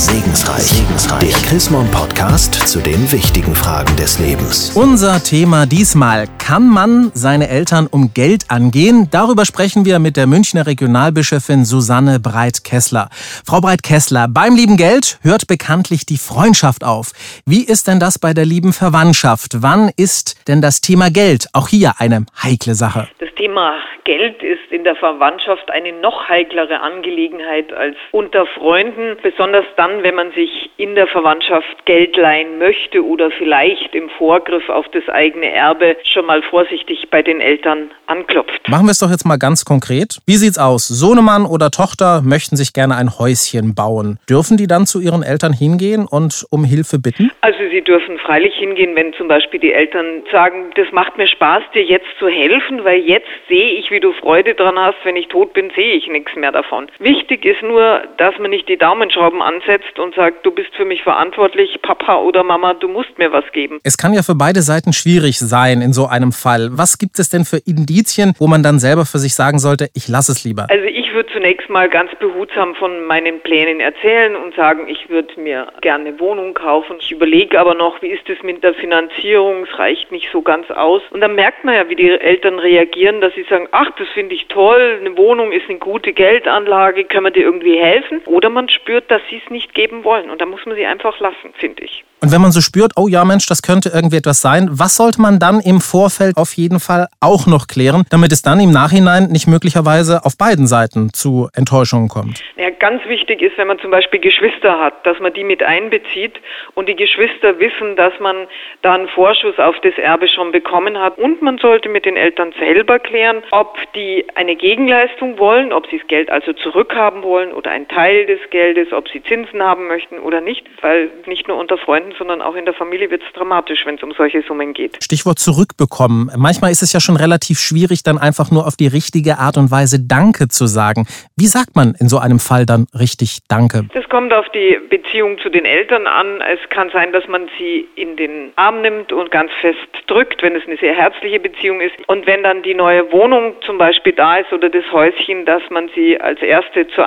Segensreich. Segensreich. Der Chrismon Podcast zu den wichtigen Fragen des Lebens. Unser Thema diesmal. Kann man seine Eltern um Geld angehen? Darüber sprechen wir mit der Münchner Regionalbischöfin Susanne Breit-Kessler. Frau Breit-Kessler, beim lieben Geld hört bekanntlich die Freundschaft auf. Wie ist denn das bei der lieben Verwandtschaft? Wann ist denn das Thema Geld auch hier eine heikle Sache? Das Thema Geld ist in der Verwandtschaft eine noch heiklere Angelegenheit als unter Freunden, besonders dann, wenn man sich in der Verwandtschaft Geld leihen möchte oder vielleicht im Vorgriff auf das eigene Erbe schon mal vorsichtig bei den Eltern anklopft. Machen wir es doch jetzt mal ganz konkret. Wie sieht's aus? Sohnemann oder Tochter möchten sich gerne ein Häuschen bauen. Dürfen die dann zu ihren Eltern hingehen und um Hilfe bitten? Also sie dürfen freilich hingehen, wenn zum Beispiel die Eltern sagen, das macht mir Spaß, dir jetzt zu helfen, weil jetzt sehe ich, wie du Freude dran hast. Wenn ich tot bin, sehe ich nichts mehr davon. Wichtig ist nur, dass man nicht die Daumenschrauben ansetzt und sagt, du bist für mich verantwortlich, Papa oder Mama, du musst mir was geben. Es kann ja für beide Seiten schwierig sein in so einem Fall. Was gibt es denn für Indizien, wo man dann selber für sich sagen sollte, ich lasse es lieber? Also ich würde zunächst mal ganz behutsam von meinen Plänen erzählen und sagen, ich würde mir gerne eine Wohnung kaufen. Ich überlege aber noch, wie ist es mit der Finanzierung? Es reicht nicht so ganz aus. Und dann merkt man ja, wie die Eltern reagieren, dass sie sagen, ach, das finde ich toll, eine Wohnung ist eine gute Geldanlage, können wir dir irgendwie helfen? Oder man spürt, dass sie es nicht geben wollen. Und da muss man sie einfach lassen, finde ich. Und wenn man so spürt, oh ja Mensch, das könnte irgendwie etwas sein, was sollte man dann im Vorfeld auf jeden Fall auch noch klären, damit es dann im Nachhinein nicht möglicherweise auf beiden Seiten zu Enttäuschungen kommt? Ja, ganz wichtig ist, wenn man zum Beispiel Geschwister hat, dass man die mit einbezieht und die Geschwister wissen, dass man da einen Vorschuss auf das Erbe schon bekommen hat. Und man sollte mit den Eltern selber klären, ob die eine Gegenleistung wollen, ob sie das Geld also zurückhaben wollen oder einen Teil des Geldes, ob sie Zinsen haben möchten oder nicht, weil nicht nur unter Freunden, sondern auch in der Familie wird es dramatisch, wenn es um solche Summen geht. Stichwort zurückbekommen. Manchmal ist es ja schon relativ schwierig, dann einfach nur auf die richtige Art und Weise Danke zu sagen. Wie sagt man in so einem Fall dann richtig Danke? Das kommt auf die Beziehung zu den Eltern an. Es kann sein, dass man sie in den Arm nimmt und ganz fest drückt, wenn es eine sehr herzliche Beziehung ist. Und wenn dann die neue Wohnung zum Beispiel da ist oder das Häuschen, dass man sie als erste zur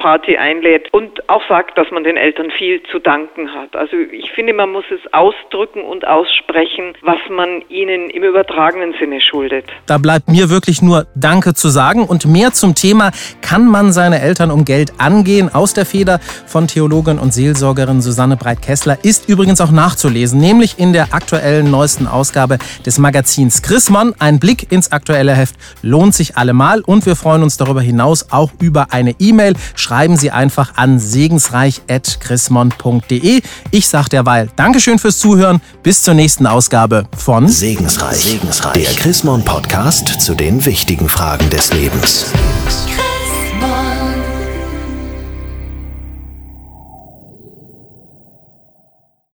Einweihungsparty einlädt und auch sagt, dass man den Eltern viel zu danken hat. Also ich finde, man muss es ausdrücken und aussprechen, was man ihnen im übertragenen Sinne schuldet. Da bleibt mir wirklich nur Danke zu sagen und mehr zum Thema, kann man seine Eltern um Geld angehen? Aus der Feder von Theologin und Seelsorgerin Susanne Breit-Kessler ist übrigens auch nachzulesen, nämlich in der aktuellen neuesten Ausgabe des Magazins Chrismon. Ein Blick ins aktuelle Heft lohnt sich allemal und wir freuen uns darüber hinaus auch über eine E-Mail. Schreiben Sie einfach an segensreich.chrismon.de. Ich sage derweil Dankeschön fürs Zuhören. Bis zur nächsten Ausgabe von Segensreich. Segensreich. Der Chrismon Podcast zu den wichtigen Fragen des Lebens.